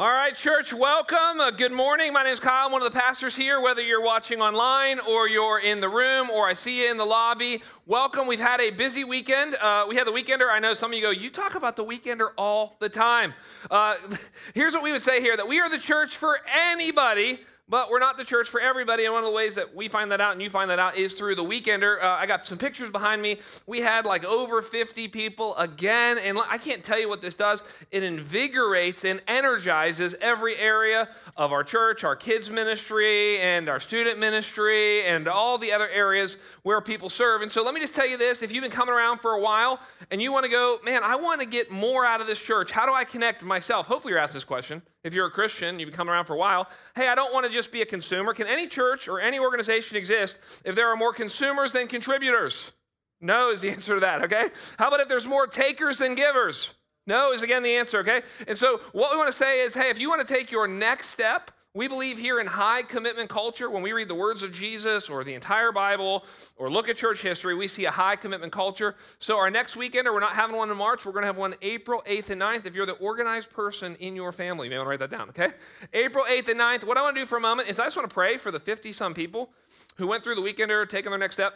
All right, church, welcome. Uh, good morning. My name is Kyle. I'm one of the pastors here. Whether you're watching online or you're in the room or I see you in the lobby, welcome. We've had a busy weekend. Uh, we had the weekender. I know some of you go, you talk about the weekender all the time. Uh, here's what we would say here that we are the church for anybody but we're not the church for everybody. And one of the ways that we find that out and you find that out is through the weekender. Uh, I got some pictures behind me. We had like over 50 people again. And I can't tell you what this does. It invigorates and energizes every area of our church, our kids' ministry, and our student ministry, and all the other areas where people serve. And so let me just tell you this if you've been coming around for a while and you want to go, man, I want to get more out of this church, how do I connect myself? Hopefully you're asking this question. If you're a Christian, you've been coming around for a while, hey, I don't want to just be a consumer. Can any church or any organization exist if there are more consumers than contributors? No is the answer to that, okay? How about if there's more takers than givers? No is again the answer, okay? And so what we want to say is hey, if you want to take your next step, we believe here in high commitment culture, when we read the words of Jesus or the entire Bible or look at church history, we see a high commitment culture. So, our next weekend, or we're not having one in March, we're going to have one April 8th and 9th. If you're the organized person in your family, you may want to write that down, okay? April 8th and 9th. What I want to do for a moment is I just want to pray for the 50 some people who went through the weekend or taking their next step.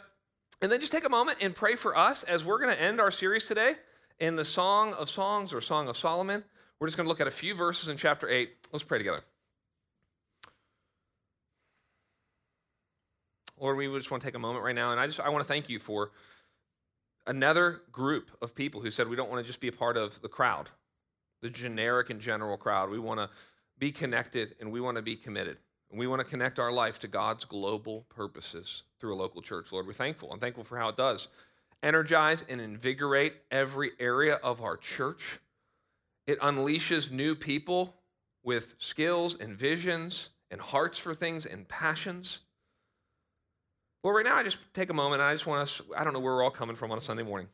And then just take a moment and pray for us as we're going to end our series today in the Song of Songs or Song of Solomon. We're just going to look at a few verses in chapter 8. Let's pray together. Lord, we just want to take a moment right now, and I just I want to thank you for another group of people who said we don't want to just be a part of the crowd, the generic and general crowd. We want to be connected and we want to be committed. And we want to connect our life to God's global purposes through a local church. Lord, we're thankful. I'm thankful for how it does energize and invigorate every area of our church. It unleashes new people with skills and visions and hearts for things and passions. Well, right now, I just take a moment. And I just want us, I don't know where we're all coming from on a Sunday morning.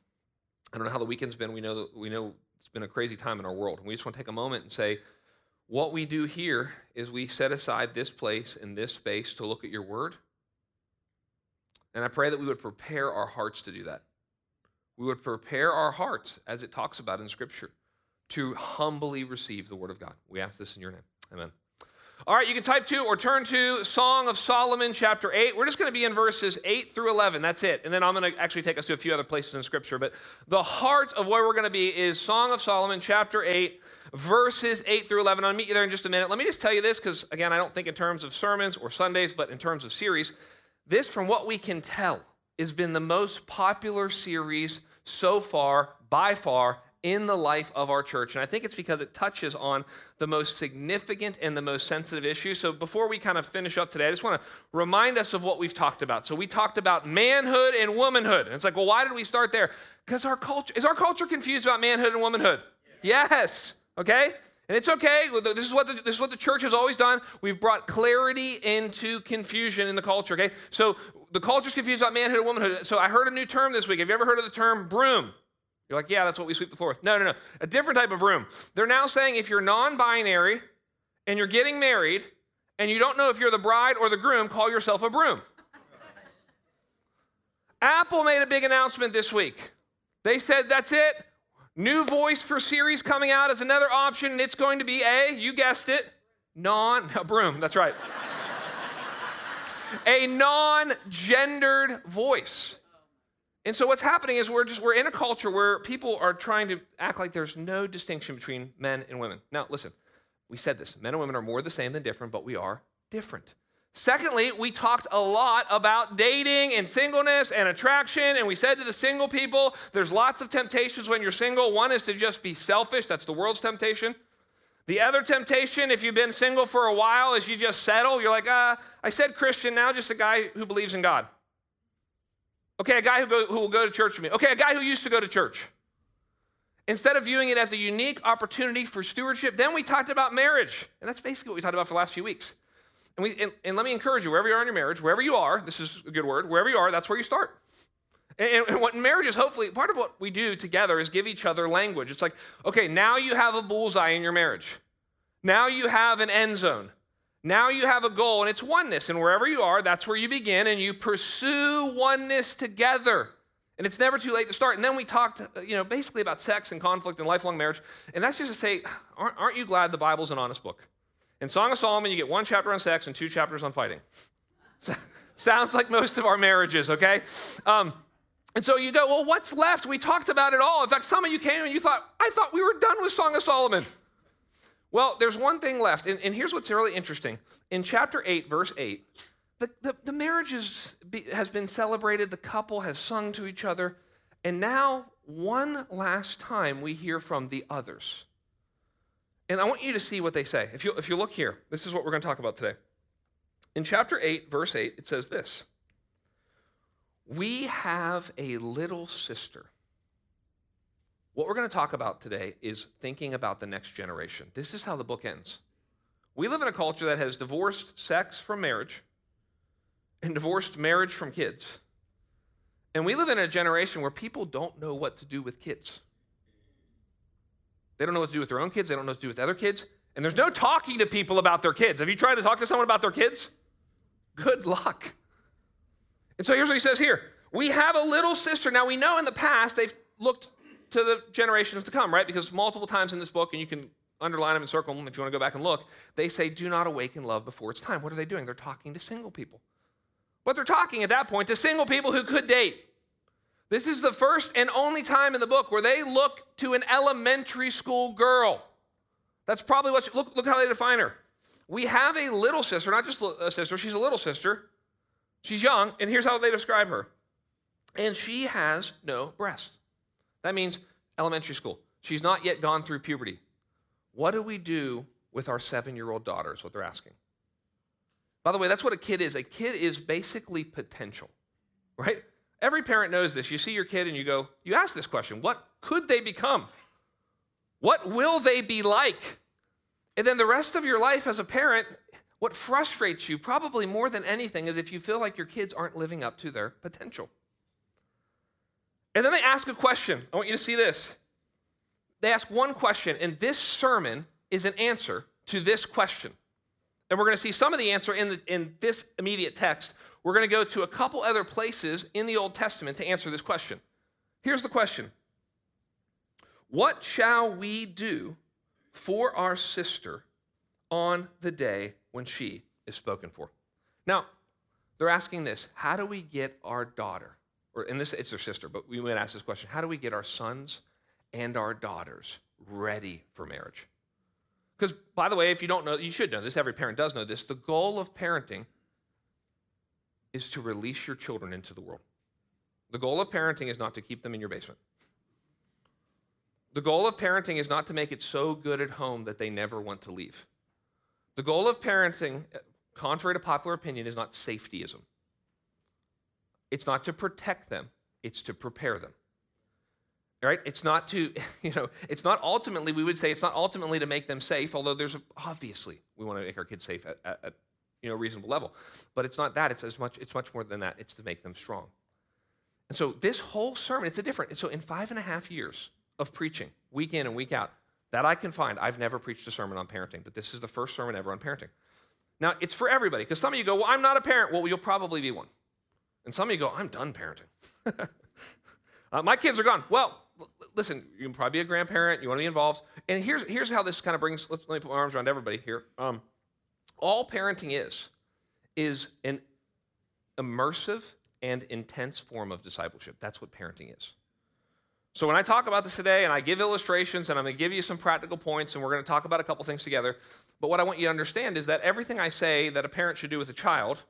I don't know how the weekend's been. We know, that, we know it's been a crazy time in our world. And we just want to take a moment and say, what we do here is we set aside this place and this space to look at your word. And I pray that we would prepare our hearts to do that. We would prepare our hearts, as it talks about in Scripture, to humbly receive the word of God. We ask this in your name. Amen. All right, you can type to or turn to Song of Solomon, chapter 8. We're just going to be in verses 8 through 11. That's it. And then I'm going to actually take us to a few other places in Scripture. But the heart of where we're going to be is Song of Solomon, chapter 8, verses 8 through 11. I'll meet you there in just a minute. Let me just tell you this, because again, I don't think in terms of sermons or Sundays, but in terms of series. This, from what we can tell, has been the most popular series so far, by far, in the life of our church. And I think it's because it touches on the most significant and the most sensitive issues. So before we kind of finish up today, I just want to remind us of what we've talked about. So we talked about manhood and womanhood. And it's like, well, why did we start there? Because our culture is our culture confused about manhood and womanhood? Yes. yes. Okay? And it's okay. This is, what the, this is what the church has always done. We've brought clarity into confusion in the culture, okay? So the culture's confused about manhood and womanhood. So I heard a new term this week. Have you ever heard of the term broom? You're like, yeah, that's what we sweep the floor with. No, no, no. A different type of broom. They're now saying if you're non binary and you're getting married and you don't know if you're the bride or the groom, call yourself a broom. Apple made a big announcement this week. They said, that's it. New voice for Siri coming out as another option, and it's going to be a, you guessed it, non, a broom, that's right. a non gendered voice. And so what's happening is we're just we're in a culture where people are trying to act like there's no distinction between men and women. Now, listen, we said this. Men and women are more the same than different, but we are different. Secondly, we talked a lot about dating and singleness and attraction, and we said to the single people, there's lots of temptations when you're single. One is to just be selfish, that's the world's temptation. The other temptation, if you've been single for a while, is you just settle. You're like, uh, I said Christian, now just a guy who believes in God. Okay, a guy who, go, who will go to church with me. Okay, a guy who used to go to church. Instead of viewing it as a unique opportunity for stewardship, then we talked about marriage. And that's basically what we talked about for the last few weeks. And, we, and, and let me encourage you, wherever you are in your marriage, wherever you are, this is a good word, wherever you are, that's where you start. And, and what marriage is hopefully, part of what we do together is give each other language. It's like, okay, now you have a bullseye in your marriage. Now you have an end zone. Now you have a goal, and it's oneness. And wherever you are, that's where you begin, and you pursue oneness together. And it's never too late to start. And then we talked, uh, you know, basically about sex and conflict and lifelong marriage. And that's just to say, aren't, aren't you glad the Bible's an honest book? In Song of Solomon, you get one chapter on sex and two chapters on fighting. Sounds like most of our marriages, okay? Um, and so you go, well, what's left? We talked about it all. In fact, some of you came and you thought, I thought we were done with Song of Solomon. Well, there's one thing left. And, and here's what's really interesting. In chapter 8, verse 8, the, the, the marriage is, has been celebrated, the couple has sung to each other, and now, one last time, we hear from the others. And I want you to see what they say. If you, if you look here, this is what we're going to talk about today. In chapter 8, verse 8, it says this We have a little sister. What we're going to talk about today is thinking about the next generation. This is how the book ends. We live in a culture that has divorced sex from marriage and divorced marriage from kids. And we live in a generation where people don't know what to do with kids. They don't know what to do with their own kids, they don't know what to do with other kids. And there's no talking to people about their kids. Have you tried to talk to someone about their kids? Good luck. And so here's what he says here We have a little sister. Now we know in the past they've looked to the generations to come, right? Because multiple times in this book, and you can underline them and circle them if you want to go back and look, they say, Do not awaken love before it's time. What are they doing? They're talking to single people. But they're talking at that point to single people who could date. This is the first and only time in the book where they look to an elementary school girl. That's probably what, she, look, look how they define her. We have a little sister, not just a sister, she's a little sister. She's young, and here's how they describe her. And she has no breast. That means elementary school. She's not yet gone through puberty. What do we do with our seven year old daughter? Is what they're asking. By the way, that's what a kid is. A kid is basically potential, right? Every parent knows this. You see your kid and you go, you ask this question what could they become? What will they be like? And then the rest of your life as a parent, what frustrates you probably more than anything is if you feel like your kids aren't living up to their potential. And then they ask a question. I want you to see this. They ask one question, and this sermon is an answer to this question. And we're going to see some of the answer in, the, in this immediate text. We're going to go to a couple other places in the Old Testament to answer this question. Here's the question What shall we do for our sister on the day when she is spoken for? Now, they're asking this How do we get our daughter, or in this, it's their sister, but we might ask this question How do we get our sons and our daughters ready for marriage? Because, by the way, if you don't know, you should know this, every parent does know this. The goal of parenting is to release your children into the world. The goal of parenting is not to keep them in your basement. The goal of parenting is not to make it so good at home that they never want to leave. The goal of parenting, eh, contrary to popular opinion, is not safetyism. It's not to protect them, it's to prepare them. Right? It's not to you know it's not ultimately we would say it's not ultimately to make them safe although there's obviously we want to make our kids safe at, at, at you know reasonable level. But it's not that it's as much it's much more than that it's to make them strong. And so this whole sermon it's a different so in five and a half years of preaching week in and week out that i can find i've never preached a sermon on parenting but this is the first sermon ever on parenting. Now it's for everybody because some of you go well i'm not a parent. Well you'll probably be one and some of you go i'm done parenting uh, my kids are gone well listen, you can probably be a grandparent, you want to be involved. And here's, here's how this kind of brings, let me put my arms around everybody here. Um, all parenting is, is an immersive and intense form of discipleship. That's what parenting is. So when I talk about this today and I give illustrations and I'm going to give you some practical points and we're going to talk about a couple things together, but what I want you to understand is that everything I say that a parent should do with a child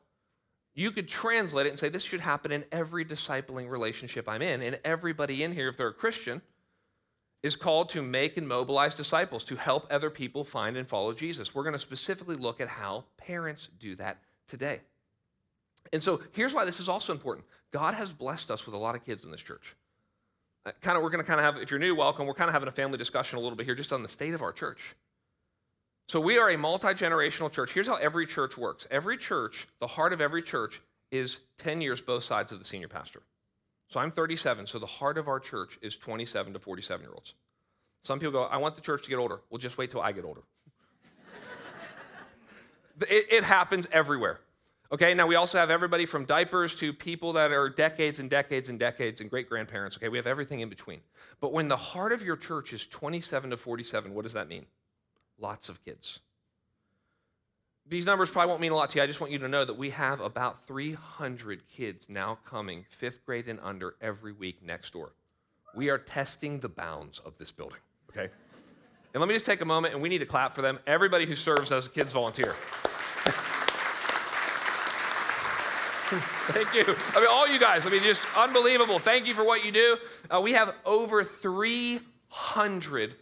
you could translate it and say this should happen in every discipling relationship I'm in. And everybody in here, if they're a Christian, is called to make and mobilize disciples to help other people find and follow Jesus. We're going to specifically look at how parents do that today. And so here's why this is also important God has blessed us with a lot of kids in this church. Uh, kind of, we're going to kind of have, if you're new, welcome. We're kind of having a family discussion a little bit here just on the state of our church. So we are a multi generational church. Here's how every church works every church, the heart of every church, is 10 years both sides of the senior pastor. So I'm 37, so the heart of our church is 27 to 47 year olds. Some people go, I want the church to get older. Well, just wait till I get older. it, it, happens everywhere. Okay, now we also have everybody from diapers to people that are decades and decades and decades and great grandparents. Okay, we have everything in between. But when the heart of your church is 27 to 47, what does that mean? Lots of kids. These numbers probably won't mean a lot to you. I just want you to know that we have about 300 kids now coming, fifth grade and under, every week next door. We are testing the bounds of this building, okay? And let me just take a moment and we need to clap for them. Everybody who serves as a kids volunteer. Thank you. I mean, all you guys, I mean, just unbelievable. Thank you for what you do. Uh, we have over 300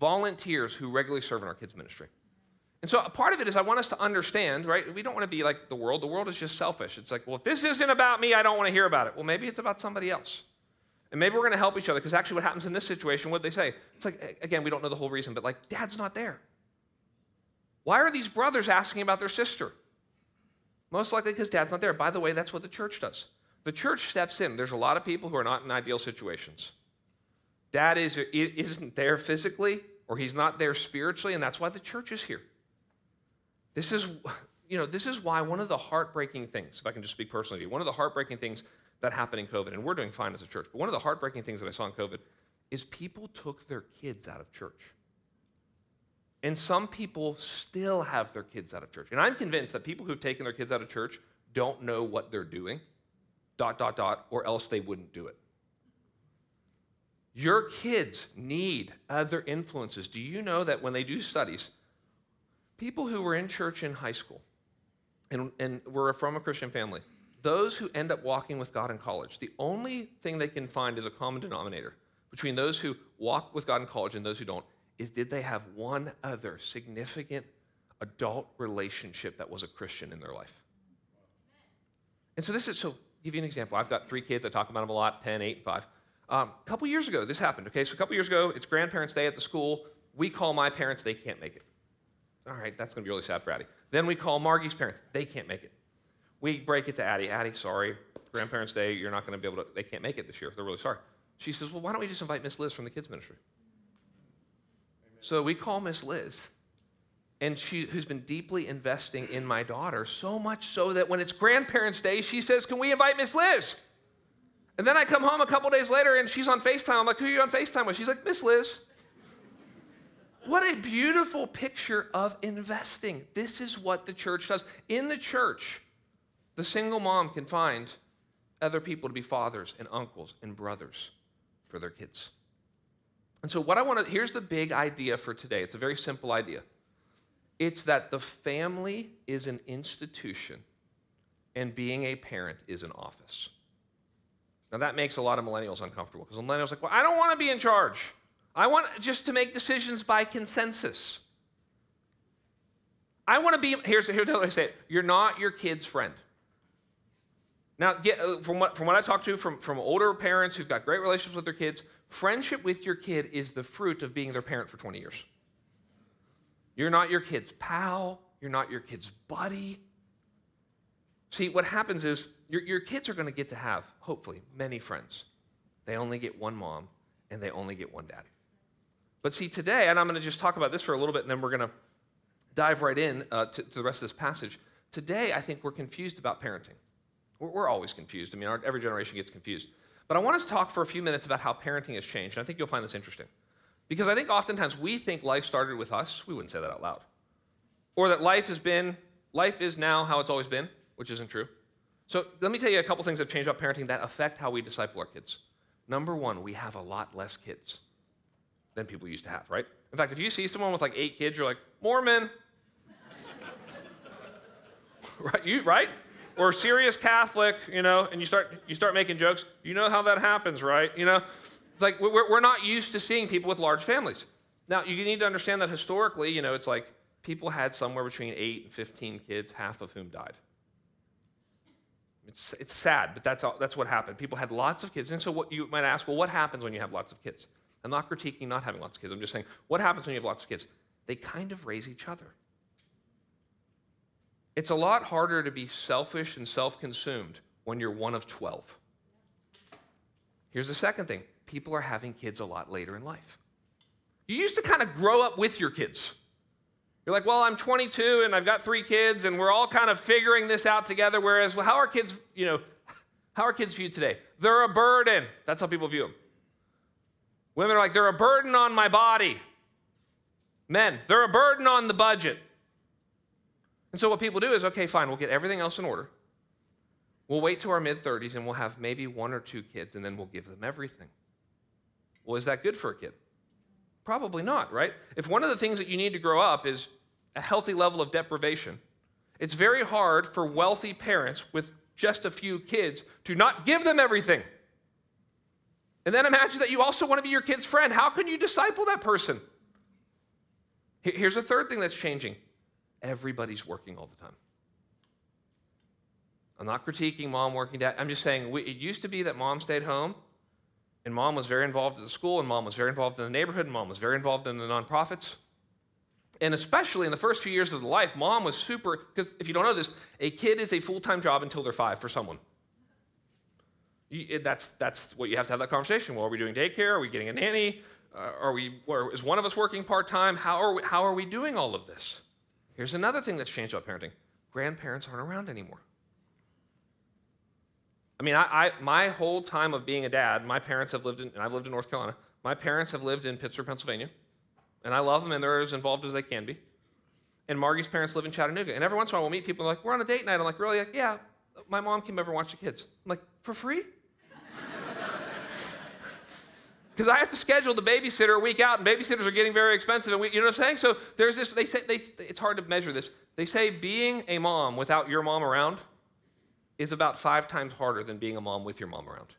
volunteers who regularly serve in our kids' ministry. And so part of it is I want us to understand, right? We don't want to be like the world. The world is just selfish. It's like, well, if this isn't about me, I don't want to hear about it. Well, maybe it's about somebody else. And maybe we're going to help each other because actually what happens in this situation, what they say? It's like, again, we don't know the whole reason, but like, dad's not there. Why are these brothers asking about their sister? Most likely because dad's not there. By the way, that's what the church does. The church steps in. There's a lot of people who are not in ideal situations. Dad is, isn't there physically, or he's not there spiritually, and that's why the church is here. This is, you know, this is why one of the heartbreaking things, if I can just speak personally to you, one of the heartbreaking things that happened in COVID, and we're doing fine as a church, but one of the heartbreaking things that I saw in COVID is people took their kids out of church. And some people still have their kids out of church. And I'm convinced that people who've taken their kids out of church don't know what they're doing, dot, dot, dot, or else they wouldn't do it. Your kids need other influences. Do you know that when they do studies, people who were in church in high school and, and were from a Christian family, those who end up walking with God in college, the only thing they can find is a common denominator between those who walk with God in college and those who don't is did they have one other significant adult relationship that was a Christian in their life? And so this is, so give you an example. I've got three kids. I talk about them a lot, 10, 8, and 5. Um, a couple years ago, this happened, okay? So a couple years ago, it's grandparents' day at the school. We call my parents, they can't make it. All right, that's to be really sad for Addie. Then we call Margie's parents, they can't make it. We break it to Addie. Addie, sorry, grandparents' day, you're not to be able to, they can't make it this year. They're really sorry. She says, well, why don't we just invite Miss Liz from the kids' ministry? So we call Miss Liz, and she, who's been deeply investing in my daughter, so much so that when it's Grandparents' Day, she says, Can we invite Miss Liz? And then I come home a couple days later and she's on FaceTime. I'm like, Who are you on FaceTime with? She's like, Miss Liz. What a beautiful picture of investing. This is what the church does. In the church, the single mom can find other people to be fathers and uncles and brothers for their kids. And so, what I want to here's the big idea for today. It's a very simple idea. It's that the family is an institution and being a parent is an office. Now, that makes a lot of millennials uncomfortable because millennials are like, well, I don't want to be in charge. I want just to make decisions by consensus. I want to be, here's, here's how I say you're not your kid's friend. Now, get, uh, from, what, from what I talked to from, from older parents who've got great relationships with their kids, friendship with your kid is the fruit of being their parent for 20 years. You're not your kid's pal, you're not your kid's buddy. See, what happens is your, your kids are going to get to have, hopefully, many friends. They only get one mom and they only get one dad. But see, today, and I'm going to just talk about this for a little bit and then we're going to dive right in uh, to, to, the rest of this passage. Today, I think we're confused about parenting. We're, we're always confused. I mean, our, every generation gets confused. But I want us to talk for a few minutes about how parenting has changed. And I think you'll find this interesting. Because I think oftentimes we think life started with us. We wouldn't say that out loud. Or that life has been, life is now how it's always been, which isn't true. So let me tell you a couple things that have changed about parenting that affect how we disciple our kids. Number one, we have a lot less kids than people used to have, right? In fact, if you see someone with like eight kids, you're like, Mormon. right? You, right? or serious Catholic, you know, and you start you start making jokes. You know how that happens, right? You know, it's like we're, we're not used to seeing people with large families. Now you need to understand that historically, you know, it's like people had somewhere between eight and fifteen kids, half of whom died. It's, it's sad, but that's, all, that's what happened. People had lots of kids. And so what you might ask, well, what happens when you have lots of kids? I'm not critiquing not having lots of kids. I'm just saying, what happens when you have lots of kids? They kind of raise each other. It's a lot harder to be selfish and self consumed when you're one of 12. Here's the second thing people are having kids a lot later in life. You used to kind of grow up with your kids. You're like, well, I'm 22 and I've got three kids and we're all kind of figuring this out together. Whereas, well, how are kids, you know, how are kids viewed today? They're a burden. That's how people view them. Women are like, they're a burden on my body. Men, they're a burden on the budget. And so what people do is, okay, fine, we'll get everything else in order. We'll wait to our mid 30s and we'll have maybe one or two kids and then we'll give them everything. Well, is that good for a kid? Probably not, right? If one of the things that you need to grow up is a healthy level of deprivation, it's very hard for wealthy parents with just a few kids to not give them everything. And then imagine that you also want to be your kid's friend. How can you disciple that person? Here's a third thing that's changing everybody's working all the time. I'm not critiquing mom working dad. I'm just saying we, it used to be that mom stayed home and mom was very involved at the school and mom was very involved in the neighborhood and mom was very involved in the nonprofits. And especially in the first few years of the life, mom was super, because if you don't know this, a kid is a full time job until they're five for someone. You, that's, that's what you have to have that conversation. Well, are we doing daycare? Are we getting a nanny? Uh, are we, or is one of us working part time? How are, we, how are we doing all of this? Here's another thing that's changed about parenting grandparents aren't around anymore. I mean, I, I, my whole time of being a dad, my parents have lived in, and I've lived in North Carolina, my parents have lived in Pittsburgh, Pennsylvania, and I love them, and they're as involved as they can be. And Margie's parents live in Chattanooga. And every once in a while, we'll meet people, like, we're on a date night. I'm like, really? Like, yeah, my mom came over and watched the kids. I'm like, for free? Because I have to schedule the babysitter a week out, and babysitters are getting very expensive. And we, you know what I'm saying? So there's this, they say, they, it's hard to measure this. They say being a mom without your mom around is about five times harder than being a mom with your mom around.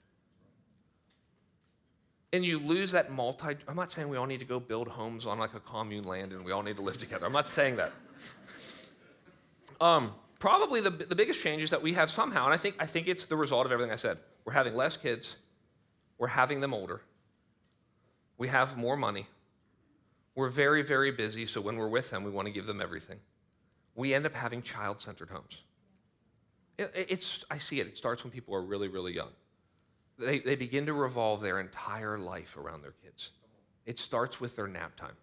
And you lose that multi. I'm not saying we all need to go build homes on like a commune land and we all need to live together. I'm not saying that. Um, probably the, the biggest change is that we have somehow, and I think, I think it's the result of everything I said. We're having less kids, we're having them older, we have more money, we're very, very busy, so when we're with them, we want to give them everything. We end up having child centered homes. It, it's, I see it. It starts when people are really, really young. They, they begin to revolve their entire life around their kids. It starts with their nap time.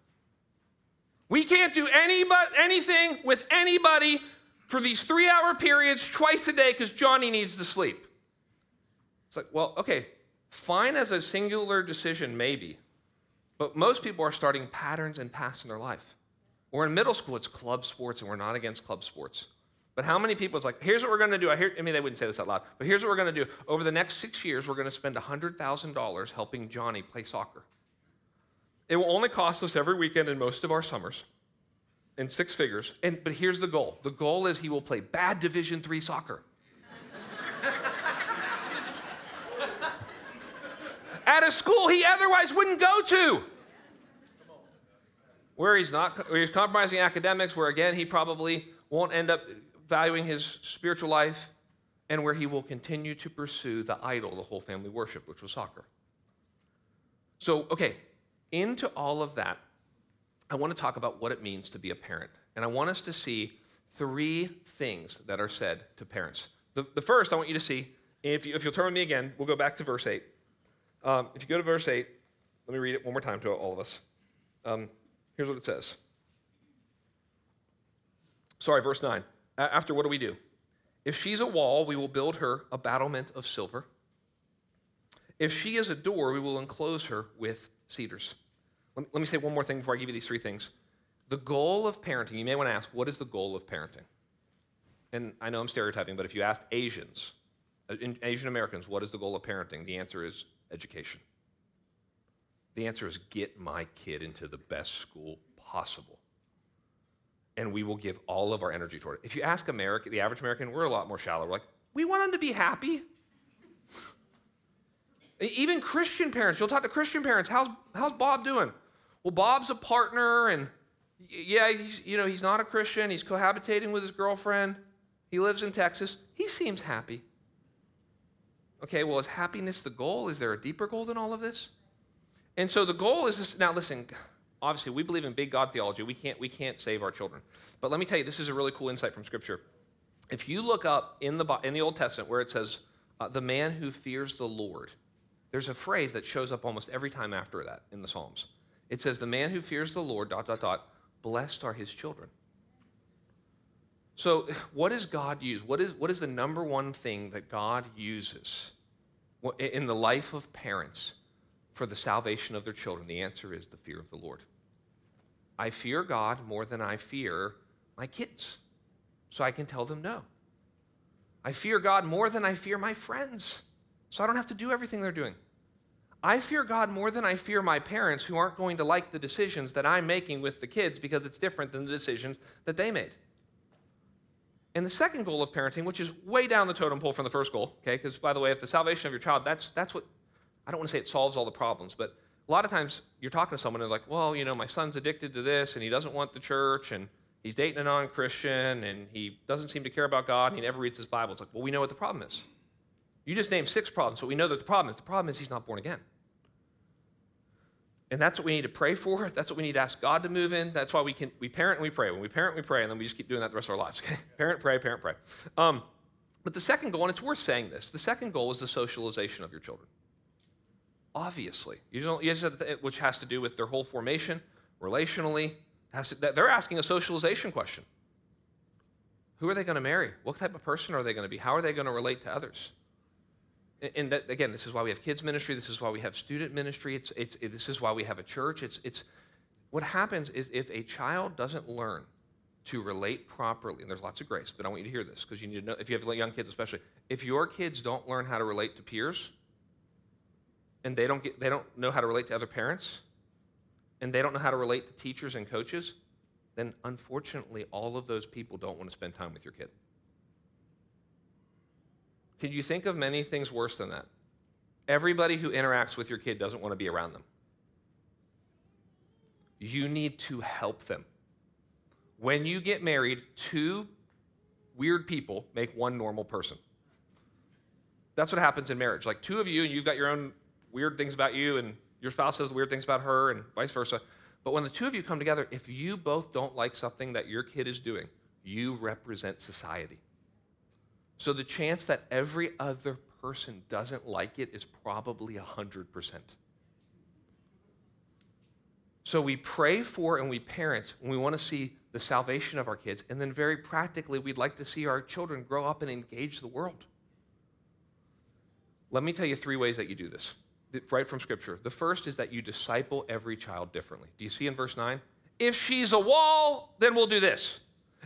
We can't do anybody, anything with anybody for these three hour periods twice a day because Johnny needs to sleep. It's like, well, okay, fine as a singular decision, maybe. But most people are starting patterns and paths in their life. Or in middle school, it's club sports, and we're not against club sports. But how many people is like, here's what we're going to do. I, hear, I mean, they wouldn't say this out loud, but here's what we're going to do. Over the next six years, we're going to spend $100,000 helping Johnny play soccer. It will only cost us every weekend in most of our summers in six figures. And, but here's the goal the goal is he will play bad Division three soccer. At a school he otherwise wouldn't go to where he's not where he's compromising academics where again he probably won't end up valuing his spiritual life, and where he will continue to pursue the idol the whole family worshiped, which was soccer. So, okay, into all of that, I want to talk about what it means to be a parent. And I want us to see three things that are said to parents. The, the first I want you to see, if, you, if you'll turn with me again, we'll go back to verse 8. Um, if you go to verse 8, let me read it one more time to all of us. Um, here's what it says. Sorry, verse 9. After, what do we do? If she's a wall, we will build her a battlement of silver. If she is a door, we will enclose her with cedars. Let me say one more thing before I give you these three things. The goal of parenting, you may want to ask, what is the goal of parenting? And I know I'm stereotyping, but if you asked Asians, uh, Asian Americans, what is the goal of parenting? The answer is education. The answer is get my kid into the best school possible and we will give all of our energy toward it. If you ask America, the average American, we're a lot more shallow. We're like, we want them to be happy. Even Christian parents, you'll talk to Christian parents. How's, how's Bob doing? Well, Bob's a partner, and yeah, he's, you know, he's not a Christian. He's cohabitating with his girlfriend. He lives in Texas. He seems happy. Okay, well, is happiness the goal? Is there a deeper goal than all of this? And so the goal is this, now listen, obviously we believe in big God theology. We can't, we can't save our children. But let me tell you, this is a really cool insight from Scripture. If you look up in the, in the Old Testament where it says, uh, the man who fears the Lord, there's a phrase that shows up almost every time after that in the Psalms. It says, the man who fears the Lord, dot, dot, dot, blessed are his children. So, what does God use? What is, what is the number one thing that God uses in the life of parents for the salvation of their children? The answer is the fear of the Lord. I fear God more than I fear my kids, so I can tell them no. I fear God more than I fear my friends, so I don't have to do everything they're doing. I fear God more than I fear my parents who aren't going to like the decisions that I'm making with the kids because it's different than the decisions that they made. And the second goal of parenting, which is way down the totem pole from the first goal, okay? Because by the way, if the salvation of your child, that's that's what I don't want to say it solves all the problems, but a lot of times you're talking to someone and they're like, well, you know, my son's addicted to this and he doesn't want the church and he's dating a non-Christian and he doesn't seem to care about God and he never reads his Bible. It's like, well, we know what the problem is. You just named six problems, but we know that the problem is the problem is he's not born again. And that's what we need to pray for. That's what we need to ask God to move in. That's why we can we parent and we pray. When we parent, we pray, and then we just keep doing that the rest of our lives. Parent, pray, parent, pray. Um, but the second goal, and it's worth saying this, the second goal is the socialization of your children. Obviously, you you to, which has to do with their whole formation, relationally. To, they're asking a socialization question. Who are they going to marry? What type of person are they going to be? How are they going to relate to others? and that, again, this is why we have kids ministry. This is why we have student ministry. It's, it's, it, this is why we have a church. It's, it's, what happens is if a child doesn't learn to relate properly, and there's lots of grace, but I want you to hear this because you need to know, if you have young kids especially, if your kids don't learn how to relate to peers, and they don't, get, they don't know how to relate to other parents, and they don't know how to relate to teachers and coaches, then unfortunately, all of those people don't want to spend time with your kid. Can you think of many things worse than that? Everybody who interacts with your kid doesn't want to be around them. You need to help them. When you get married, two weird people make one normal person. That's what happens in marriage. Like two of you, and you've got your own weird things about you, and your spouse has weird things about her, and vice versa. But when the two of you come together, if you both don't like something that your kid is doing, you represent society. So the chance that every other person doesn't like it is probably 100%. So we pray for and we parent and we want to see the salvation of our kids. And then, very practically, we'd like to see our children grow up and engage the world. Let me tell you three ways that you do this, right from Scripture. The first is that you disciple every child differently. Do you see in verse 9? If she's a wall, then we'll do this.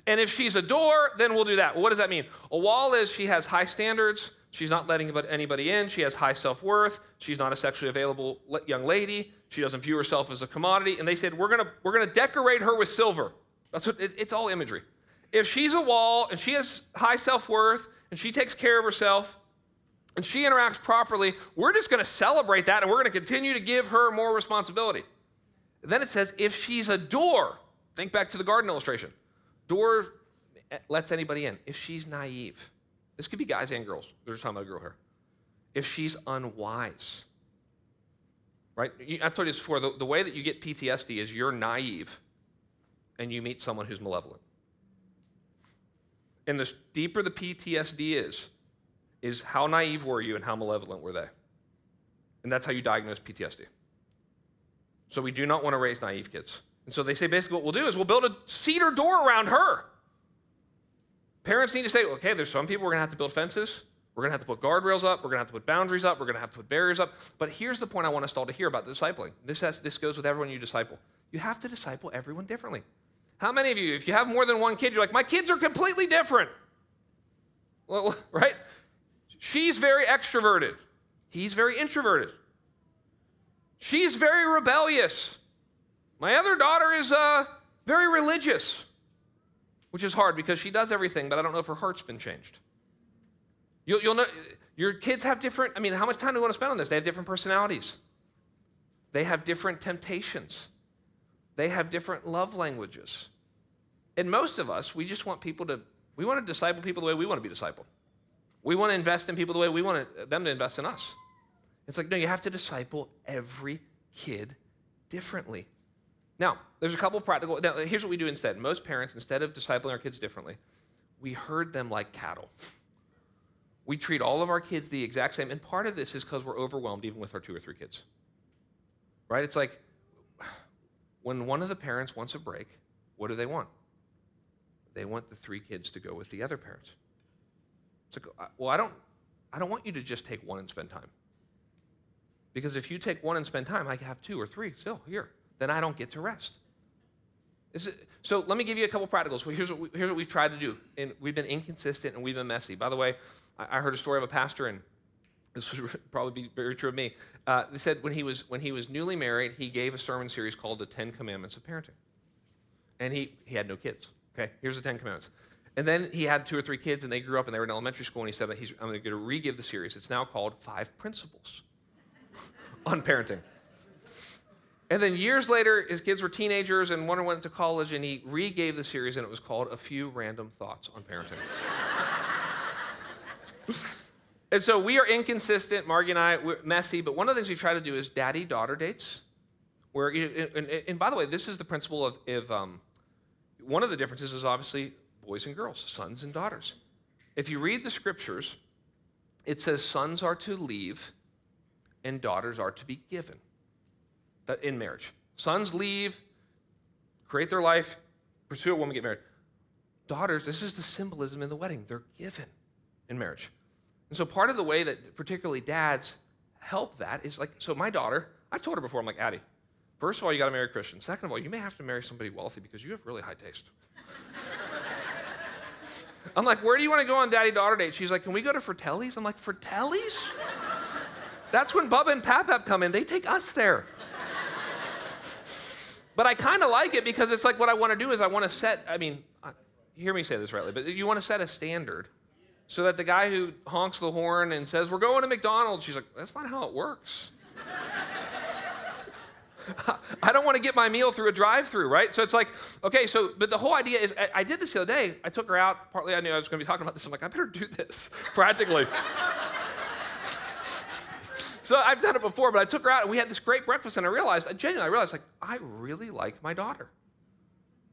And if she's a door, then we'll do that. What does that mean? A wall is she has high standards. She's not letting anybody in. She has high self worth. She's not a sexually available young lady. She doesn't view herself as a commodity. And they said, we're going we're gonna decorate her with silver. That's what it, it's all imagery. If she's a wall and she has high self worth and she takes care of herself and she interacts properly, we're just going to celebrate that and we're going to continue to give her more responsibility. then it says, if she's a door, think back to the garden illustration door eh, lets anybody in. If she's naive, this could be guys and girls. There's talking about a girl here. If she's unwise, right? I've told you this before. The, the way that you get PTSD is you're naive and you meet someone who's malevolent. And the deeper the PTSD is, is how naive were you and how malevolent were they? And that's how you diagnose PTSD. So we do not want to raise naive kids. And so they say basically what we'll do is we'll build a cedar door around her. Parents need to say, okay, there's some people we're going to have to build fences. We're going to have to put guardrails up. We're going to have to put boundaries up. We're going to have to put barriers up. But here's the point I want us all to hear about the discipling. This, has, this goes with everyone you disciple. You have to disciple everyone differently. How many of you, if you have more than one kid, you're like, my kids are completely different? Well, right? She's very extroverted. He's very introverted. She's very rebellious. My other daughter is uh, very religious, which is hard because she does everything, but I don't know if her heart's been changed. You'll, you'll know your kids have different, I mean, how much time do we want to spend on this? They have different personalities, they have different temptations, they have different love languages. And most of us, we just want people to, we want to disciple people the way we want to be discipled. We want to invest in people the way we want them to invest in us. It's like, no, you have to disciple every kid differently. Now, there's a couple practical. Now, here's what we do instead. Most parents, instead of discipling our kids differently, we herd them like cattle. We treat all of our kids the exact same. And part of this is because we're overwhelmed, even with our two or three kids. Right? It's like when one of the parents wants a break, What do they want? They want the three kids to go with the other parents. It's like, well, I don't, I don't want you to just take one and spend time. Because if you take one and spend time, I have two or three still here. Then I don't get to rest. It, so let me give you a couple practicals. Well, here's, what we, here's what we've tried to do. And we've been inconsistent and we've been messy. By the way, I, I heard a story of a pastor, and this would probably be very true of me. Uh, they said when he, was, when he was newly married, he gave a sermon series called The Ten Commandments of Parenting. And he, he had no kids. Okay, here's the Ten Commandments. And then he had two or three kids, and they grew up and they were in elementary school, and he said, I'm going to re-give the series. It's now called Five Principles on Parenting. And then years later, his kids were teenagers, and one went to college, and he re-gave the series, and it was called A Few Random Thoughts on Parenting. and so we are inconsistent, Margie and I, we're messy, but one of the things we try to do is daddy-daughter dates. Where, and, and, by the way, this is the principle of, if, um, one of the differences is obviously boys and girls, sons and daughters. If you read the scriptures, it says sons are to leave and daughters are to be given uh, in marriage. Sons leave, create their life, pursue a woman, get married. Daughters, this is the symbolism in the wedding, they're given in marriage. And so part of the way that particularly dads help that is like, so my daughter, I've told her before, I'm like, Addie, first of all, you got to marry a Christian. Second of all, you may have to marry somebody wealthy because you have really high taste. I'm like, where do you want to go on daddy daughter date? She's like, can we go to Fratelli's? I'm like, Fratelli's? That's when Bubba and Papap come in. They take us there. but I kind of like it because it's like what I want to do is I want to set, I mean, uh, you hear me say this rightly, but you want to set a standard so that the guy who honks the horn and says, we're going to McDonald's, she's like, that's not how it works. I don't want to get my meal through a drive through, right? So it's like, okay, so, but the whole idea is, I, I, did this the other day. I took her out. Partly I knew I was going to be talking about this. I'm like, I better do this practically. so I've done it before, but I took her out and we had this great breakfast and I realized, I genuinely I realized, like, I really like my daughter.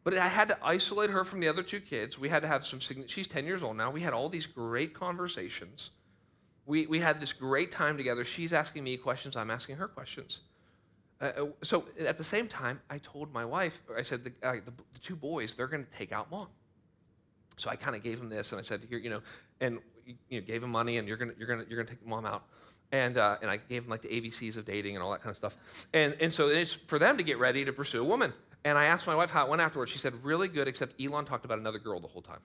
But I had to isolate her from the other two kids. We had to have some, she's 10 years old now. We had all these great conversations. We, we had this great time together. She's asking me questions, I'm asking her questions. Uh, uh, so at the same time, I told my wife, I said, the, uh, the, the two boys, they're going to take out mom. So I kind of gave them this, and I said, here, you know, and you know, gave them money, and you're going you're gonna, you're gonna take mom out. And, uh, and I gave them like the ABCs of dating and all that kind of stuff. And, and so it's for them to get ready to pursue a woman. And I asked my wife how it went afterwards. She said, really good, except Elon talked about another girl the whole time.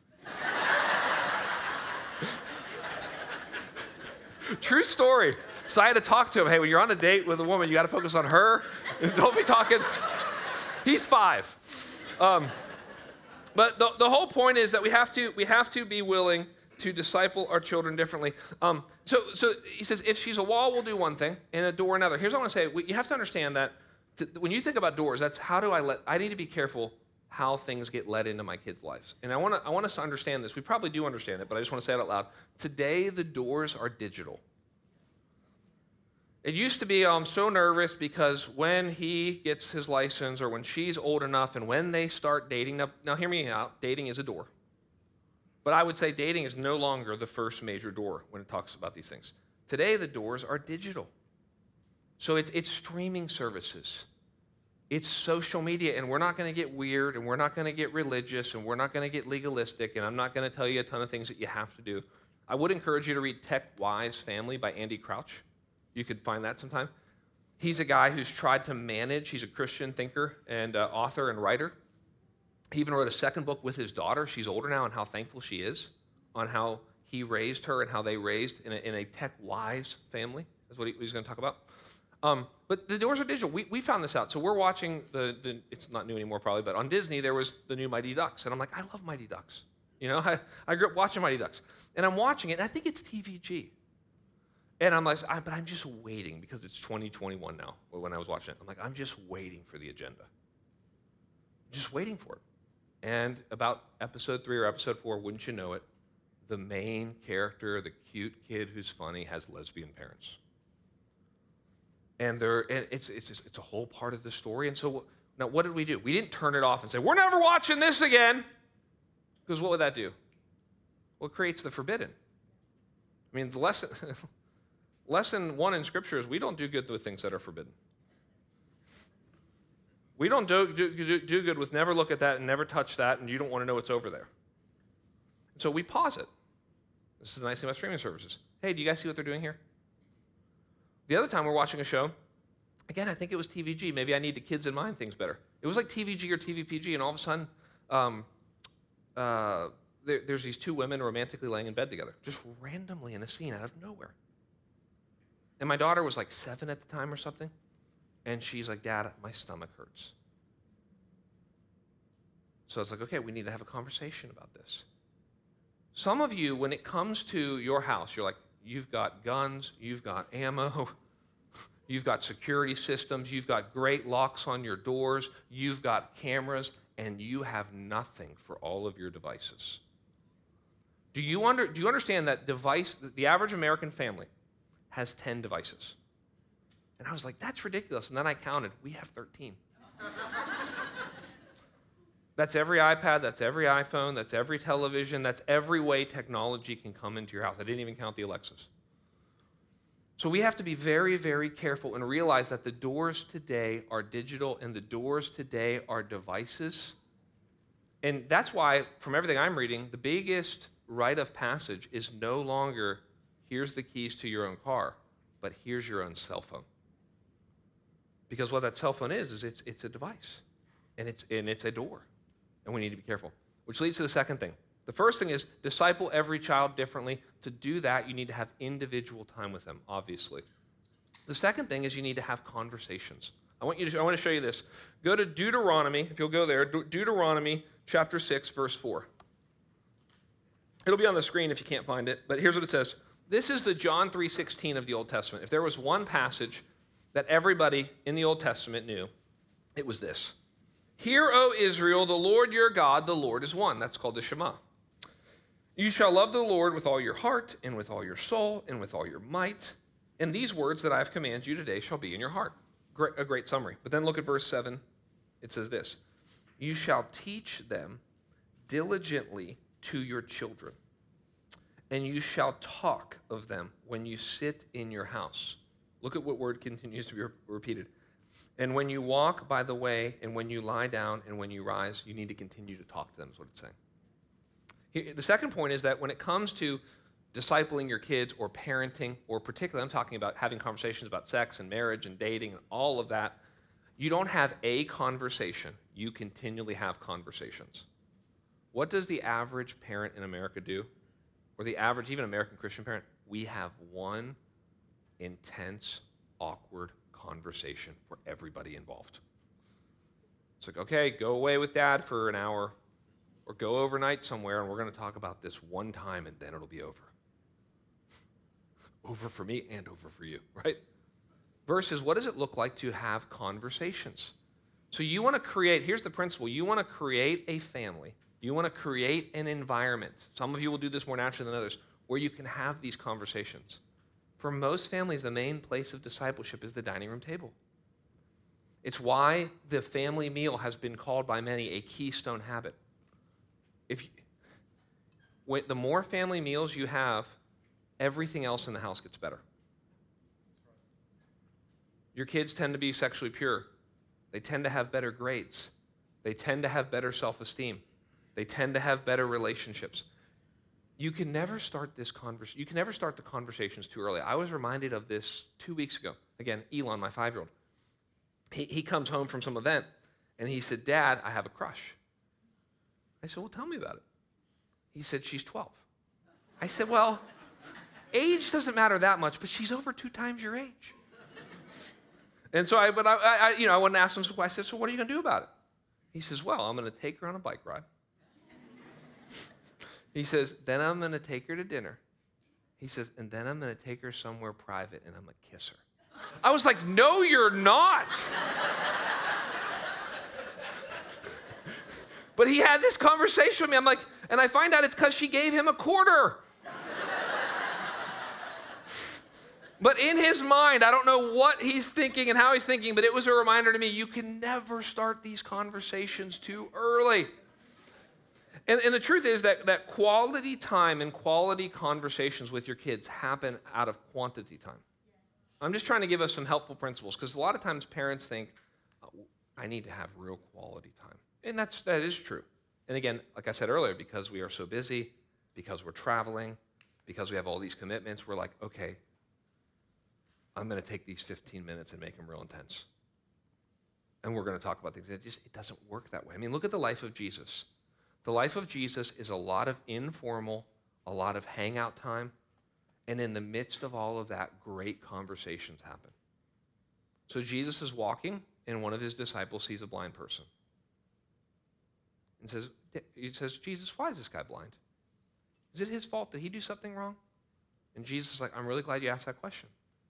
True story. So I had to talk to him. Hey, when you're on a date with a woman, you got to focus on her. Don't be talking. He's five. Um, but the, the whole point is that we have to we have to be willing to disciple our children differently. Um, so so he says if she's a wall, we'll do one thing, and a door another. Here's what I want to say: you have to understand that to, when you think about doors, that's how do I let? I need to be careful how things get let into my kids' lives. And I want I want us to understand this. We probably do understand it, but I just want to say it out loud. Today, the doors are digital. It used to be, oh, I'm so nervous because when he gets his license or when she's old enough and when they start dating, now, now hear me out, dating is a door. But I would say dating is no longer the first major door when it talks about these things. Today, the doors are digital. So it's, it's streaming services, it's social media, and we're not going to get weird and we're not going to get religious and we're not going to get legalistic, and I'm not going to tell you a ton of things that you have to do. I would encourage you to read Tech Wise Family by Andy Crouch. You could find that sometime. He's a guy who's tried to manage, he's a Christian thinker and uh, author and writer. He even wrote a second book with his daughter. She's older now, and how thankful she is on how he raised her and how they raised in a, in a tech wise family. That's what he, he's going to talk about. Um, but the doors are digital. We, we found this out. So we're watching the, the, it's not new anymore probably, but on Disney there was the new Mighty Ducks. And I'm like, I love Mighty Ducks. You know, I, I grew up watching Mighty Ducks. And I'm watching it, and I think it's TVG. And I'm like, but I'm just waiting because it's 2021 now when I was watching it. I'm like, I'm just waiting for the agenda. Just waiting for it. And about episode three or episode four, wouldn't you know it, the main character, the cute kid who's funny, has lesbian parents. And, they're, and it's, it's, just, it's a whole part of the story. And so now what did we do? We didn't turn it off and say, we're never watching this again. Because what would that do? Well, it creates the forbidden. I mean, the lesson, lesson one in Scripture is we don't do good with things that are forbidden. We don't do, do, do good with never look at that and never touch that, and you don't want to know what's over there. And so we pause it. This is the nice thing about streaming services. Hey, do you guys see what they're doing here? The other time we're watching a show, again, I think it was TVG. Maybe I need the kids in mind things better. It was like TVG or TVPG, and all of a sudden, um, uh, there, there's these two women romantically laying in bed together, just randomly in a scene out of nowhere. And my daughter was like seven at the time or something. And she's like, Dad, my stomach hurts. So it's like, okay, we need to have a conversation about this. Some of you, when it comes to your house, you're like, you've got guns, you've got ammo, you've got security systems, you've got great locks on your doors, you've got cameras, and you have nothing for all of your devices. Do you, under, do you understand that device, the average American family has 10 devices? And I was like, that's ridiculous. And then I counted, we have 13. that's every iPad, that's every iPhone, that's every television, that's every way technology can come into your house. I didn't even count the Alexas. So we have to be very, very careful and realize that the doors today are digital and the doors today are devices. And that's why, from everything I'm reading, the biggest rite of passage is no longer here's the keys to your own car, but here's your own cell phone. Because what that cell phone is, is it's, it's a device and it's, and it's a door. And we need to be careful. Which leads to the second thing. The first thing is disciple every child differently. To do that, you need to have individual time with them, obviously. The second thing is you need to have conversations. I want, you to, I want to show you this. Go to Deuteronomy, if you'll go there, Deuteronomy chapter 6, verse 4. It'll be on the screen if you can't find it, but here's what it says. This is the John 3:16 of the Old Testament. If there was one passage that everybody in the Old Testament knew, it was this. Hear, O Israel, the Lord your God, the Lord is one. That's called the Shema. You shall love the Lord with all your heart, and with all your soul, and with all your might. And these words that I have commanded you today shall be in your heart. Great, a great summary. But then look at verse 7. It says this You shall teach them diligently to your children, and you shall talk of them when you sit in your house Look at what word continues to be re- repeated. And when you walk by the way, and when you lie down, and when you rise, you need to continue to talk to them, is what it's saying. Here, the second point is that when it comes to discipling your kids or parenting, or particularly, I'm talking about having conversations about sex and marriage and dating and all of that, you don't have a conversation, you continually have conversations. What does the average parent in America do? Or the average, even American Christian parent? We have one intense, awkward conversation for everybody involved. It's like, okay, go away with dad for an hour or go overnight somewhere and we're going to talk about this one time and then it'll be over. over for me and over for you, right? Versus, what does it look like to have conversations? So you want to create, here's the principle you want to create a family, you want to create an environment. Some of you will do this more naturally than others, where you can have these conversations. For most families, the main place of discipleship is the dining room table. It's why the family meal has been called by many a keystone habit. If you, when, the more family meals you have, everything else in the house gets better. Your kids tend to be sexually pure. They tend to have better grades. They tend to have better self esteem. They tend to have better relationships you can never start this conversation. You can never start the conversations too early. I was reminded of this two weeks ago. Again, Elon, my five year old. He, he comes home from some event and he said, Dad, I have a crush. I said, Well, tell me about it. He said, She's 12. I said, Well, age doesn't matter that much, but she's over two times your age. And so I, but I, I you know, I went and ask him some questions. I said, So what are you going to do about it? He says, Well, I'm going to take her on a bike ride. He says, Then I'm going to take her to dinner. He says, And then I'm going to take her somewhere private and I'm going to kiss her. I was like, No, you're not. but he had this conversation with me. I'm like, and I find out it's because she gave him a quarter. But in his mind, I don't know what he's thinking and how he's thinking, but it was a reminder to me you can never start these conversations too early. And, and the truth is that, that quality time and quality conversations with your kids happen out of quantity time. I'm just trying to give us some helpful principles because a lot of times parents think, oh, I need to have real quality time. And that's, that is true. And again, like I said earlier, because we are so busy, because we're traveling, because we have all these commitments, we're like, okay, I'm going to take these 15 minutes and make them real intense. And we're going to talk about things. It just it doesn't work that way. I mean, look at the life of Jesus. The life of Jesus is a lot of informal, a lot of hangout time, and in the midst of all of that, great conversations happen. So Jesus is walking, and one of his disciples sees a blind person. And says, he says, Jesus, why is this guy blind? Is it his fault? Did he do something wrong? And Jesus is like, I'm really glad you asked that question.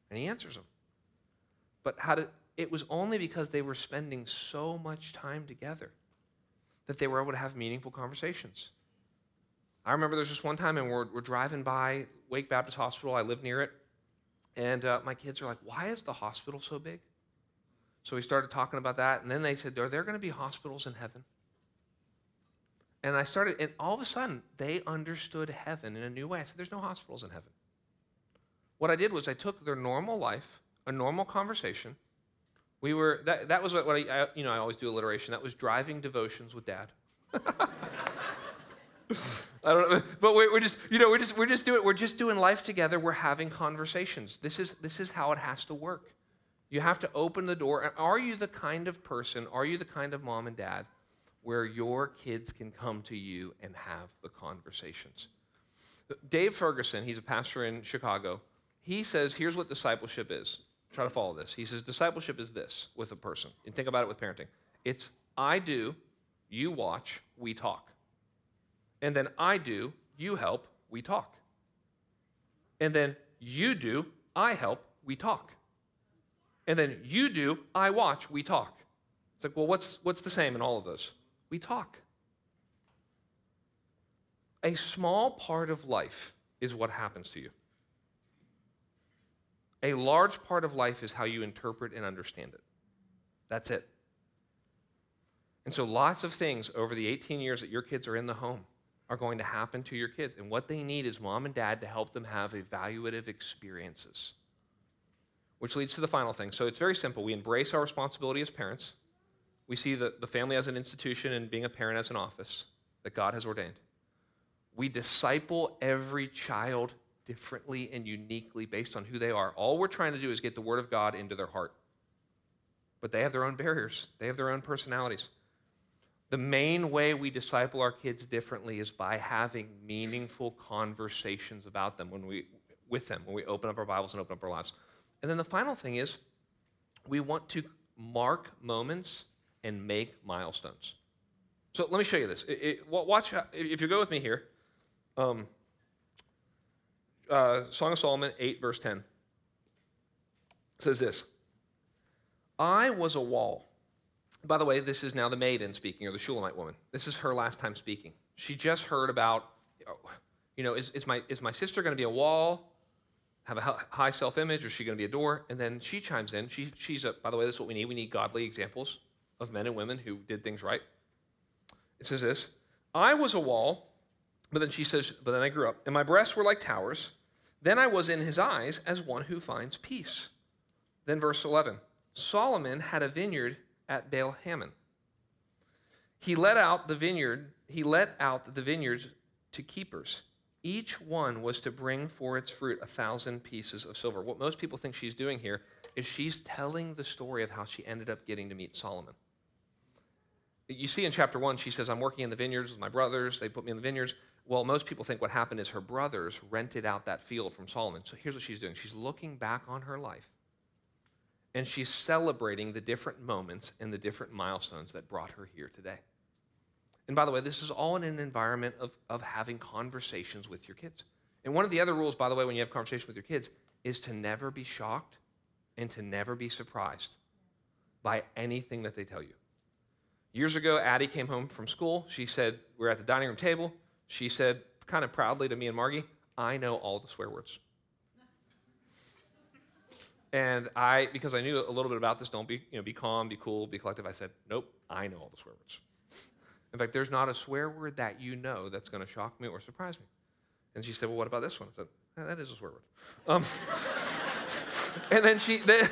And he answers him. But how did it was only because they were spending so much time together that they were able to have meaningful conversations. I remember there's just one time, and we're, we're driving by Wake Baptist Hospital. I live near it. And uh, my kids are like, Why is the hospital so big? So we started talking about that. And then they said, Are there going to be hospitals in heaven? And I started, and all of a sudden, they understood heaven in a new way. I said, There's no hospitals in heaven. What I did was I took their normal life, a normal conversation. We were, that, that was what, what I, I, you know, I always do alliteration. That was driving devotions with dad. I don't know, but we're, we're, just, you know, we're just, we're just doing, we're just doing life together. We're having conversations. This is, this is how it has to work. You have to open the door. And are you the kind of person, are you the kind of mom and dad where your kids can come to you and have the conversations? Dave Ferguson, he's a pastor in Chicago. He says, here's what discipleship is. Try to follow this. He says, discipleship is this with a person. And think about it with parenting. It's I do, you watch, we talk. And then I do, you help, we talk. And then you do, I help, we talk. And then you do, I watch, we talk. It's like, well, what's, what's the same in all of those? We talk. A small part of life is what happens to you. A large part of life is how you interpret and understand it. That's it. And so, lots of things over the 18 years that your kids are in the home are going to happen to your kids. And what they need is mom and dad to help them have evaluative experiences. Which leads to the final thing. So, it's very simple. We embrace our responsibility as parents, we see the, the family as an institution and being a parent as an office that God has ordained. We disciple every child differently and uniquely based on who they are. All we're trying to do is get the Word of God into their heart. But they have their own barriers, they have their own personalities. The main way we disciple our kids differently is by having meaningful conversations about them when we with them when we open up our Bibles and open up our lives. And then the final thing is we want to mark moments and make milestones. So let me show you this. It, it, watch if you go with me here. Um, uh, Song of Solomon 8, verse 10 says this I was a wall. By the way, this is now the maiden speaking, or the Shulamite woman. This is her last time speaking. She just heard about, you know, is, is, my, is my sister going to be a wall, have a high self image, or is she going to be a door? And then she chimes in. She, she's a, by the way, this is what we need. We need godly examples of men and women who did things right. It says this I was a wall but then she says, But then I grew up, and my breasts were like towers. Then I was in his eyes as one who finds peace. Then verse 11 Solomon had a vineyard at Baal Hamon. He let out the vineyard, he let out the vineyards to keepers. Each one was to bring for its fruit a thousand pieces of silver. What most people think she's doing here is she's telling the story of how she ended up getting to meet Solomon. You see in chapter one, she says, I'm working in the vineyards with my brothers. They put me in the vineyards. Well, most people think what happened is her brothers rented out that field from Solomon. So here's what she's doing she's looking back on her life and she's celebrating the different moments and the different milestones that brought her here today. And by the way, this is all in an environment of, of having conversations with your kids. And one of the other rules, by the way, when you have conversations with your kids, is to never be shocked and to never be surprised by anything that they tell you. Years ago, Addie came home from school. She said, We're at the dining room table. She said, kind of proudly to me and Margie, I know all the swear words. and I, because I knew a little bit about this, don't be, you know, be calm, be cool, be collective. I said, nope, I know all the swear words. In fact, there's not a swear word that you know that's going to shock me or surprise me. And she said, well, what about this one? I said, that is a swear word. Um, and then she, then,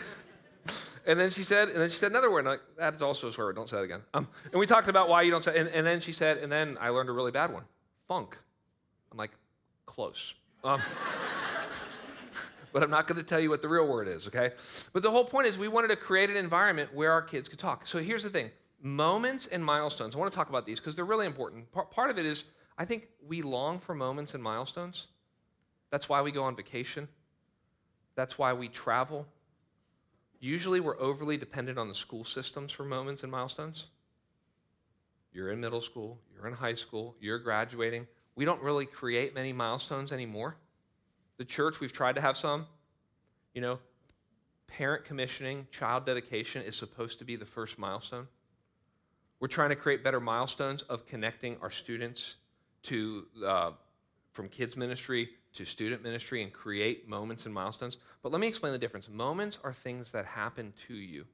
and then she said, and then she said another word. And I'm like, that is also a swear word. Don't say that again. Um, and we talked about why you don't say. And, and then she said, and then I learned a really bad one, funk. I'm like, close. Um, but I'm not going to tell you what the real word is, okay? But the whole point is we wanted to create an environment where our kids could talk. So here's the thing moments and milestones. I want to talk about these because they're really important. Part, part of it is I think we long for moments and milestones. That's why we go on vacation, that's why we travel. Usually, we're overly dependent on the school systems for moments and milestones. You're in middle school, you're in high school, you're graduating. We don't really create many milestones anymore. The church, we've tried to have some. You know, parent commissioning, child dedication is supposed to be the first milestone. We're trying to create better milestones of connecting our students to uh, from kids ministry to student ministry and create moments and milestones. But let me explain the difference. Moments are things that happen to you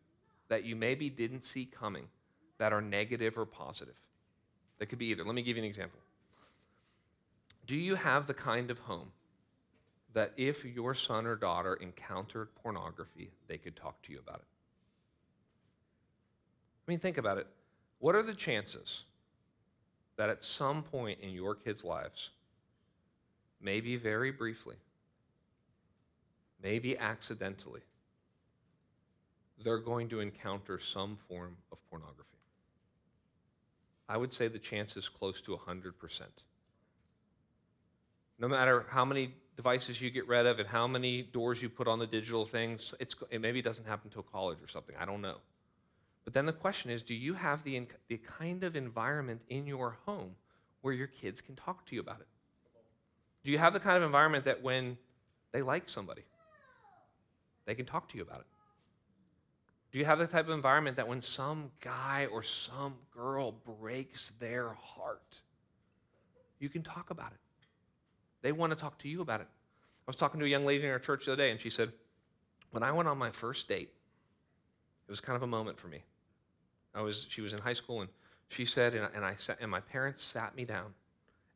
that you maybe didn't see coming that are negative or positive. That could be either. Let me give you an example. Do you have the kind of home that if your son or daughter encountered pornography, they could talk to you about it? I mean, think about it. What are the chances that at some point in your kids' lives, maybe very briefly, maybe accidentally, they're going to encounter some form of pornography? I would say the chance is close to 100%. No matter how many devices you get rid of and how many doors you put on the digital things, it maybe doesn't happen until college or something. I don't know. But then the question is do you have the, the kind of environment in your home where your kids can talk to you about it? Do you have the kind of environment that when they like somebody, they can talk to you about it? Do you have the type of environment that when some guy or some girl breaks their heart, you can talk about it? They want to talk to you about it. I was talking to a young lady in our church the other day, and she said, When I went on my first date, it was kind of a moment for me. I was, she was in high school, and she said, and, and I sat, and my parents sat me down,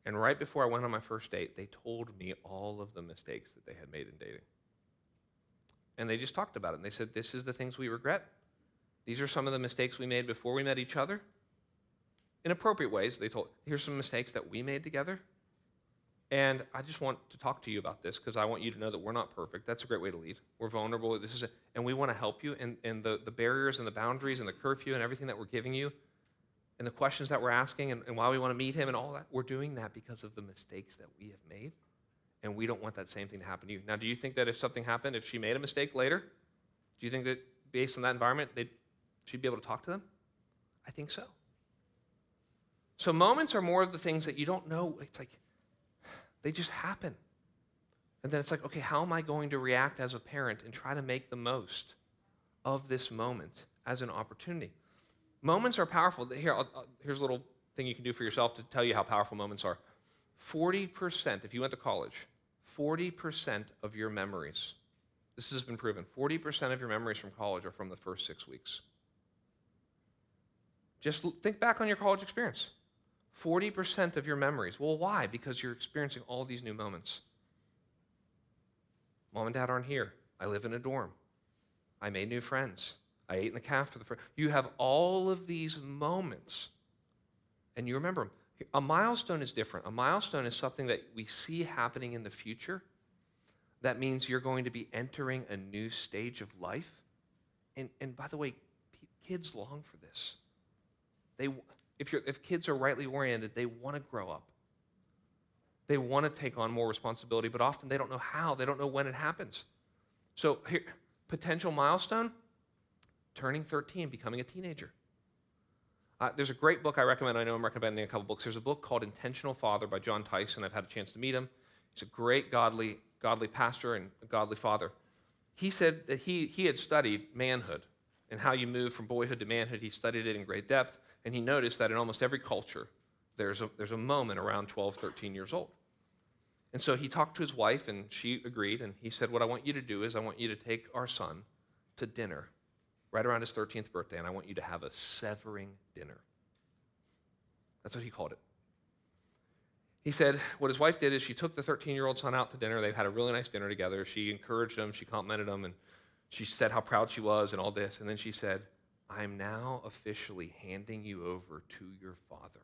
and right before I went on my first date, they told me all of the mistakes that they had made in dating. And they just talked about it. And they said, This is the things we regret. These are some of the mistakes we made before we met each other. In appropriate ways, they told, Here's some mistakes that we made together. And I just want to talk to you about this because I want you to know that we're not perfect. That's a great way to lead. We're vulnerable. This is a, and we want to help you. And, and the, the barriers and the boundaries and the curfew and everything that we're giving you and the questions that we're asking and, and why we want to meet him and all that, we're doing that because of the mistakes that we have made. And we don't want that same thing to happen to you. Now, do you think that if something happened, if she made a mistake later, do you think that based on that environment, she'd be able to talk to them? I think so. So moments are more of the things that you don't know. It's like, they just happen. And then it's like, okay, how am I going to react as a parent and try to make the most of this moment as an opportunity? Moments are powerful. Here, I'll, here's a little thing you can do for yourself to tell you how powerful moments are. 40%, if you went to college, 40% of your memories, this has been proven, 40% of your memories from college are from the first six weeks. Just think back on your college experience. 40% of your memories. Well, why? Because you're experiencing all these new moments. Mom and dad aren't here. I live in a dorm. I made new friends. I ate in the cafe for the first. You have all of these moments, and you remember them. A milestone is different. A milestone is something that we see happening in the future. That means you're going to be entering a new stage of life. And, and by the way, kids long for this. They, if, you're, if kids are rightly oriented, they want to grow up. They want to take on more responsibility, but often they don't know how. They don't know when it happens. So, here, potential milestone turning 13, becoming a teenager. Uh, there's a great book I recommend. I know I'm recommending a couple books. There's a book called Intentional Father by Jon Tyson. I've had a chance to meet him. He's a great godly, godly pastor and a godly father. He said that he, he had studied manhood and how you move from boyhood to manhood. He studied it in great depth, and he noticed that in almost every culture, there's a, there's a moment around 12, 13 years old. And so he talked to his wife, and she agreed, and he said, What I want you to do is I want you to take our son to dinner right around his 13th birthday, and I want you to have a severing dinner. That's what he called it. He said what his wife did is she took the 13 year old son out to dinner. They've had a really nice dinner together. She encouraged him, she complimented him, and she said how proud she was and all this. And then she said, I'm now officially handing you over to your father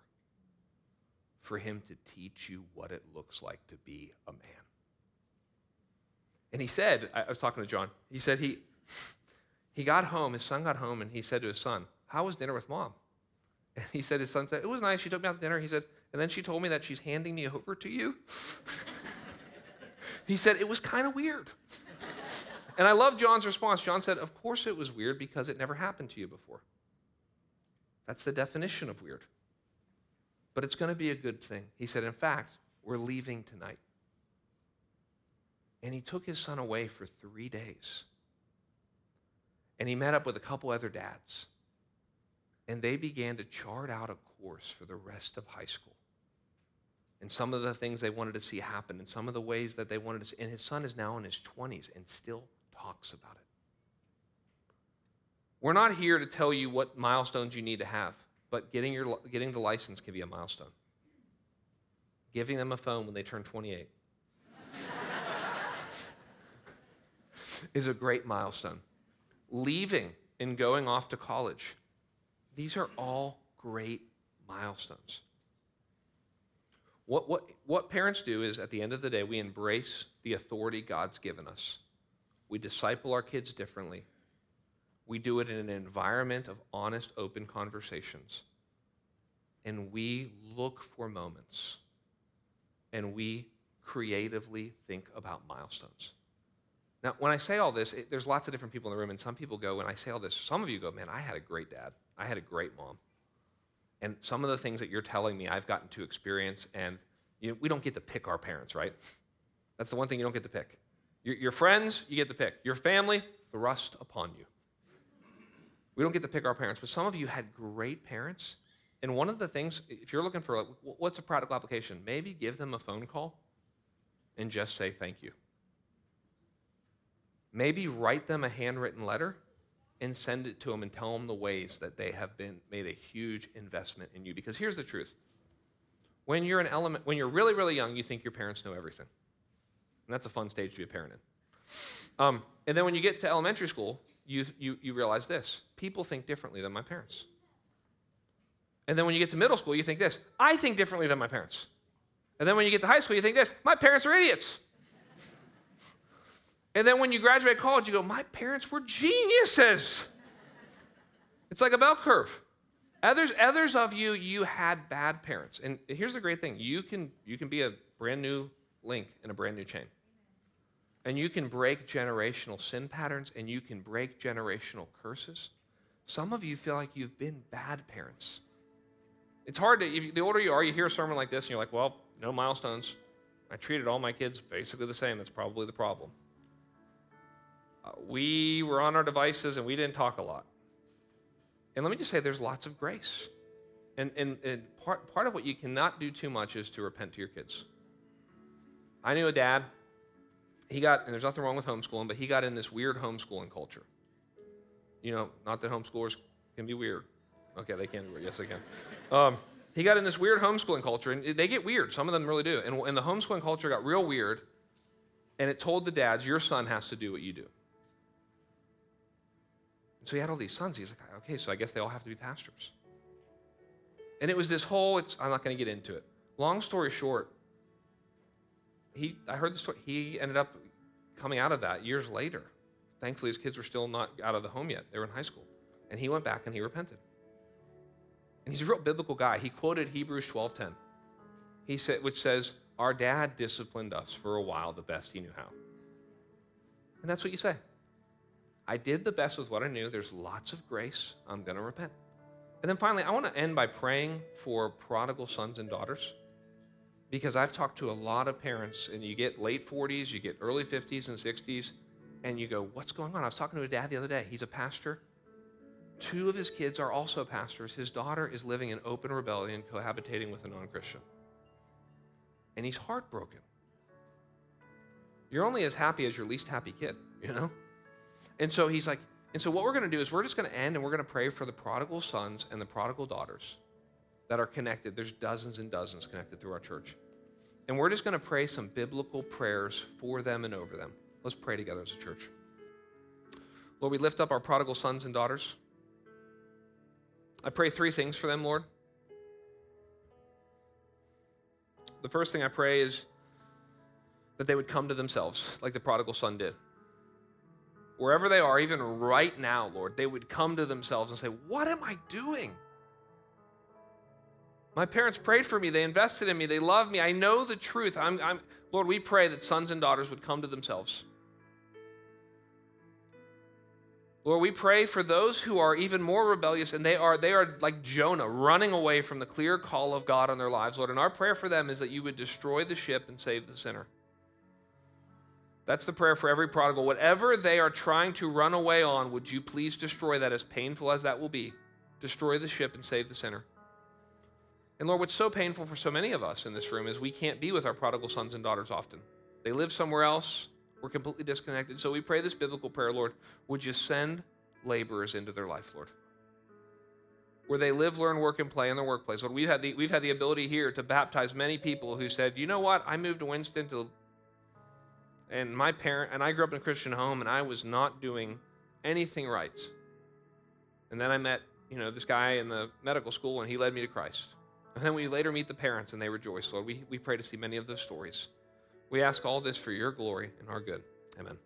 for him to teach you what it looks like to be a man. And he said, I was talking to Jon, he said he, he got home, his son got home, and he said to his son, How was dinner with mom? And he said, His son said, It was nice. She took me out to dinner. He said, And then she told me that she's handing me over to you. he said, It was kind of weird. and I love Jon's response. John said, Of course it was weird because it never happened to you before. That's the definition of weird. But it's going to be a good thing. He said, In fact, we're leaving tonight. And he took his son away for three days. And he met up with a couple other dads. And they began to chart out a course for the rest of high school. And some of the things they wanted to see happen, and some of the ways that they wanted to see. And his son is now in his 20s and still talks about it. We're not here to tell you what milestones you need to have, but getting, your, getting the license can be a milestone. Giving them a phone when they turn 28 is a great milestone. Leaving and going off to college, these are all great milestones. What, what, what parents do is at the end of the day, we embrace the authority God's given us. We disciple our kids differently. We do it in an environment of honest, open conversations. And we look for moments and we creatively think about milestones. Now, when I say all this, it, there's lots of different people in the room, and some people go, when I say all this, some of you go, man, I had a great dad. I had a great mom. And some of the things that you're telling me, I've gotten to experience, and you know, we don't get to pick our parents, right? That's the one thing you don't get to pick. Your, your friends, you get to pick. Your family, thrust upon you. We don't get to pick our parents, but some of you had great parents. And one of the things, if you're looking for like, what's a practical application, maybe give them a phone call and just say thank you. Maybe write them a handwritten letter and send it to them and tell them the ways that they have been made a huge investment in you. Because here's the truth. When you're an element, when you're really, really young, you think your parents know everything. And that's a fun stage to be a parent in. Um, and then when you get to elementary school, you, you, you realize this people think differently than my parents. And then when you get to middle school, you think this I think differently than my parents. And then when you get to high school, you think this my parents are idiots. And then when you graduate college, you go, My parents were geniuses. It's like a bell curve. Others, others of you, you had bad parents. And here's the great thing you can, you can be a brand new link in a brand new chain. And you can break generational sin patterns and you can break generational curses. Some of you feel like you've been bad parents. It's hard to, the older you are, you hear a sermon like this and you're like, well, no milestones. I treated all my kids basically the same. That's probably the problem. We were on our devices and we didn't talk a lot. And let me just say, there's lots of grace. And, and, and part, part of what you cannot do too much is to repent to your kids. I knew a dad, he got, and there's nothing wrong with homeschooling, but he got in this weird homeschooling culture. You know, not that homeschoolers can be weird. Okay, they can be weird. Yes, they can. Um, he got in this weird homeschooling culture, and they get weird. Some of them really do. And, and the homeschooling culture got real weird, and it told the dads, your son has to do what you do. And so he had all these sons. He's like, okay, so I guess they all have to be pastors. And it was this whole, it's, I'm not going to get into it. Long story short, he, I heard the story, he ended up coming out of that years later. Thankfully, his kids were still not out of the home yet. They were in high school. And he went back and he repented. And he's a real biblical guy. He quoted Hebrews 12:10. He said, which says, Our dad disciplined us for a while the best he knew how. And that's what you say. I did the best with what I knew. There's lots of grace. I'm going to repent. And then finally, I want to end by praying for prodigal sons and daughters because I've talked to a lot of parents, and you get late 40s, you get early 50s and 60s, and you go, What's going on? I was talking to a dad the other day. He's a pastor. Two of his kids are also pastors. His daughter is living in open rebellion, cohabitating with a non Christian. And he's heartbroken. You're only as happy as your least happy kid, you know? And so he's like, and so what we're going to do is we're just going to end and we're going to pray for the prodigal sons and the prodigal daughters that are connected. There's dozens and dozens connected through our church. And we're just going to pray some biblical prayers for them and over them. Let's pray together as a church. Lord, we lift up our prodigal sons and daughters. I pray three things for them, Lord. The first thing I pray is that they would come to themselves like the prodigal son did. Wherever they are, even right now, Lord, they would come to themselves and say, What am I doing? My parents prayed for me. They invested in me. They love me. I know the truth. I'm, I'm, Lord, we pray that sons and daughters would come to themselves. Lord, we pray for those who are even more rebellious and they are they are like Jonah running away from the clear call of God on their lives, Lord. And our prayer for them is that you would destroy the ship and save the sinner. That's the prayer for every prodigal. Whatever they are trying to run away on, would you please destroy that as painful as that will be? Destroy the ship and save the sinner. And Lord, what's so painful for so many of us in this room is we can't be with our prodigal sons and daughters often. They live somewhere else. We're completely disconnected. So we pray this biblical prayer, Lord, would you send laborers into their life, Lord? Where they live, learn, work, and play in their workplace. Lord, we've had the, we've had the ability here to baptize many people who said, you know what, I moved to Winston to, and my parent, and I grew up in a Christian home, and I was not doing anything right. And then I met, you know, this guy in the medical school, and he led me to Christ. And then we later meet the parents, and they rejoice, Lord. We, we pray to see many of those stories. We ask all this for your glory and our good. Amen.